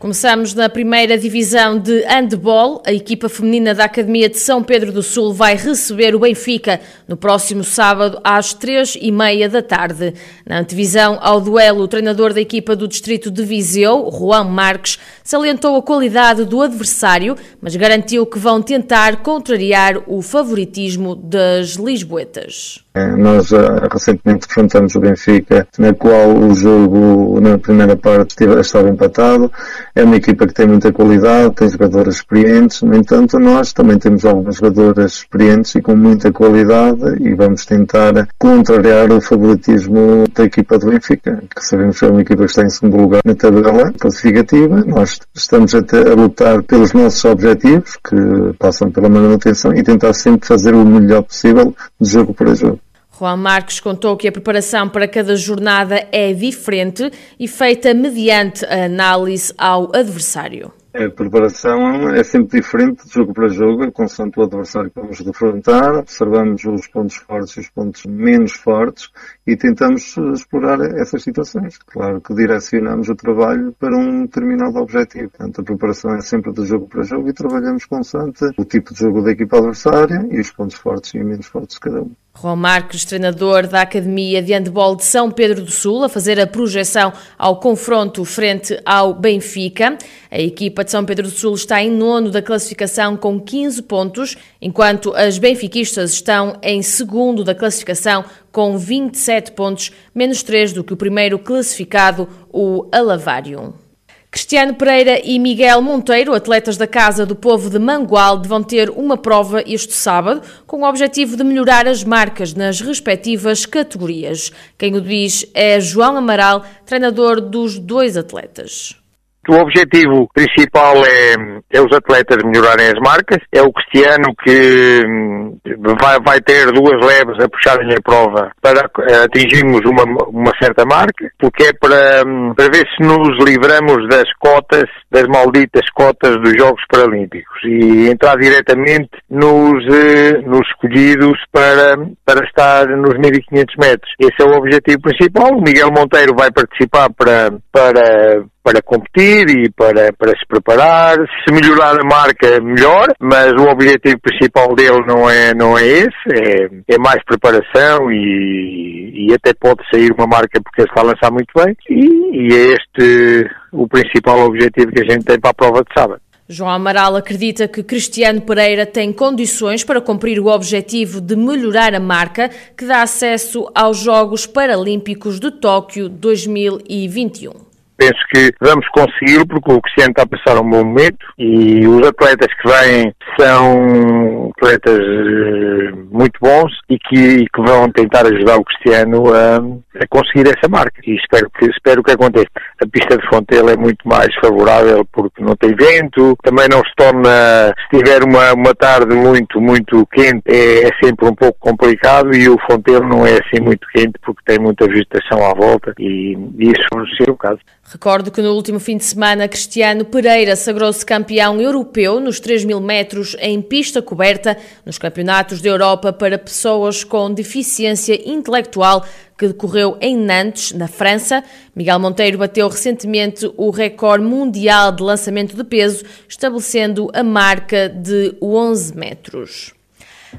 Começamos na primeira divisão de handball. A equipa feminina da Academia de São Pedro do Sul vai receber o Benfica no próximo sábado às três e meia da tarde. Na antevisão ao duelo, o treinador da equipa do distrito de Viseu, Juan Marques, salientou a qualidade do adversário, mas garantiu que vão tentar contrariar o favoritismo das lisboetas. É, nós uh, recentemente enfrentamos o Benfica, na qual o jogo na primeira parte estava empatado. É uma equipa que tem muita qualidade, tem jogadoras experientes, no entanto nós também temos algumas jogadoras experientes e com muita qualidade e vamos tentar contrariar o favoritismo da equipa do Benfica, que sabemos que é uma equipa que está em segundo lugar na tabela classificativa. Nós estamos a, a lutar pelos nossos objetivos, que passam pela manutenção, e tentar sempre fazer o melhor possível jogo jogo. Juan Marques contou que a preparação para cada jornada é diferente e feita mediante a análise ao adversário. A preparação é sempre diferente de jogo para jogo, consoante o adversário que vamos defrontar, observamos os pontos fortes e os pontos menos fortes e tentamos explorar essas situações. Claro que direcionamos o trabalho para um determinado objetivo. Portanto, a preparação é sempre de jogo para jogo e trabalhamos consoante o tipo de jogo da equipa adversária e os pontos fortes e menos fortes de cada um. Juan Marques, treinador da Academia de Handball de São Pedro do Sul, a fazer a projeção ao confronto frente ao Benfica. A equipa de São Pedro do Sul está em nono da classificação com 15 pontos, enquanto as benfiquistas estão em segundo da classificação com 27 pontos, menos 3 do que o primeiro classificado, o Alavário. Cristiano Pereira e Miguel Monteiro, atletas da Casa do Povo de Mangualde, vão ter uma prova este sábado com o objetivo de melhorar as marcas nas respectivas categorias. Quem o diz é João Amaral, treinador dos dois atletas. O objetivo principal é, é, os atletas melhorarem as marcas. É o Cristiano que hum, vai, vai ter duas leves a puxarem a prova para atingirmos uma, uma certa marca, porque é para, hum, para ver se nos livramos das cotas, das malditas cotas dos Jogos Paralímpicos e entrar diretamente nos, eh, nos escolhidos para, para estar nos 1500 metros. Esse é o objetivo principal. O Miguel Monteiro vai participar para, para para competir e para, para se preparar. Se melhorar a marca, melhor, mas o objetivo principal dele não é, não é esse, é, é mais preparação e, e até pode sair uma marca porque ele está a lançar muito bem e, e é este o principal objetivo que a gente tem para a prova de sábado. João Amaral acredita que Cristiano Pereira tem condições para cumprir o objetivo de melhorar a marca que dá acesso aos Jogos Paralímpicos de Tóquio 2021 penso que vamos consegui-lo porque o Cristiano está a passar um bom momento e os atletas que vêm são atletas eh, muito bons e que, que vão tentar ajudar o Cristiano a, a, conseguir essa marca e espero que, espero que aconteça. A pista de Fontela é muito mais favorável porque não tem vento, também não se torna, se tiver uma, uma tarde muito, muito quente é, é sempre um pouco complicado e o Fontelo não é assim muito quente porque tem muita vegetação à volta e, e isso não ser o caso. Recordo que no último fim de semana, Cristiano Pereira sagrou-se campeão europeu nos 3 mil metros em pista coberta nos Campeonatos da Europa para pessoas com deficiência intelectual que decorreu em Nantes, na França. Miguel Monteiro bateu recentemente o recorde mundial de lançamento de peso, estabelecendo a marca de 11 metros.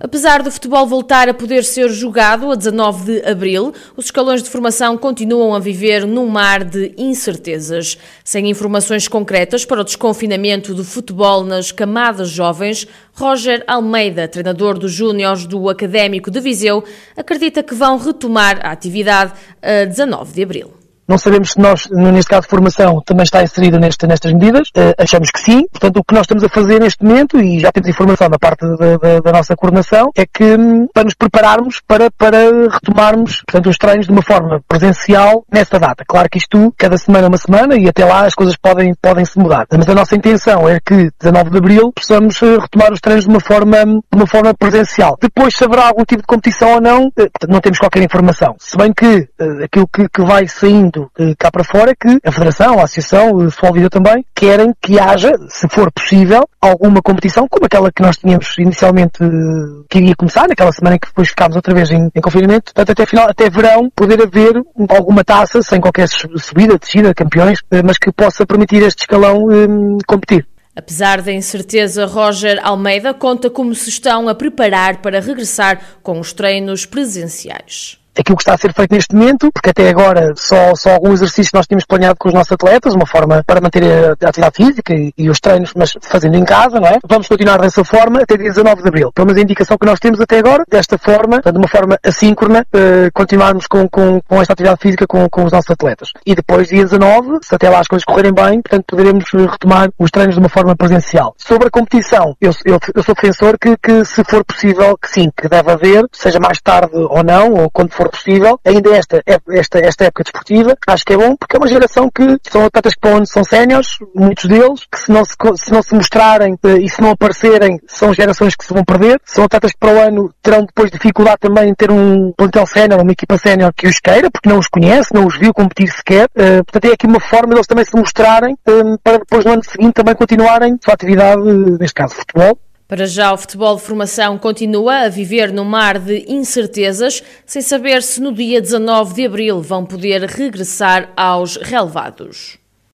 Apesar do futebol voltar a poder ser jogado a 19 de abril, os escalões de formação continuam a viver num mar de incertezas. Sem informações concretas para o desconfinamento do futebol nas camadas jovens, Roger Almeida, treinador dos Júniors do Académico de Viseu, acredita que vão retomar a atividade a 19 de abril. Não sabemos se nós, neste caso formação, também está inserido neste, nestas medidas. Uh, achamos que sim. Portanto, o que nós estamos a fazer neste momento, e já temos informação da parte da, da, da nossa coordenação, é que um, para nos prepararmos para, para retomarmos portanto, os treinos de uma forma presencial nesta data. Claro que isto, cada semana é uma semana, e até lá as coisas podem, podem se mudar. Mas a nossa intenção é que, 19 de Abril, possamos eh, retomar os treinos de uma forma, de uma forma presencial. Depois, se haverá algum tipo de competição ou não, uh, não temos qualquer informação. Se bem que uh, aquilo que, que vai saindo sentimento cá para fora que a Federação, a Associação, o Futebol também, querem que haja, se for possível, alguma competição como aquela que nós tínhamos inicialmente que iria começar, naquela semana em que depois ficámos outra vez em, em confinamento, portanto até final, até verão, poder haver alguma taça sem qualquer subida, descida, campeões, mas que possa permitir este escalão um, competir. Apesar da incerteza, Roger Almeida conta como se estão a preparar para regressar com os treinos presenciais aquilo que está a ser feito neste momento, porque até agora só, só algum exercício nós tínhamos planeado com os nossos atletas, uma forma para manter a, atividade física e, e, os treinos, mas fazendo em casa, não é? Vamos continuar dessa forma até dia 19 de Abril. Pelo menos a indicação que nós temos até agora, desta forma, de uma forma assíncrona, uh, continuarmos com, com, com esta atividade física com, com os nossos atletas. E depois, dia 19, se até lá as coisas correrem bem, portanto, poderemos retomar os treinos de uma forma presencial. Sobre a competição, eu, eu, eu sou defensor que, que, se for possível, que sim, que deve haver, seja mais tarde ou não, ou quando for for possível, ainda esta, esta, esta época desportiva, acho que é bom porque é uma geração que são atletas que para onde são séniores, muitos deles, que se não se, se não se mostrarem eh, e se não aparecerem, são gerações que se vão perder. São atletas que para o ano terão depois dificuldade também em ter um plantel sénior, uma equipa sénior que os queira, porque não os conhece, não os viu competir sequer. Uh, portanto, é aqui uma forma deles também se mostrarem uh, para depois no ano seguinte também continuarem a sua atividade, neste caso futebol, para já, o futebol de formação continua a viver no mar de incertezas, sem saber se no dia 19 de abril vão poder regressar aos relevados.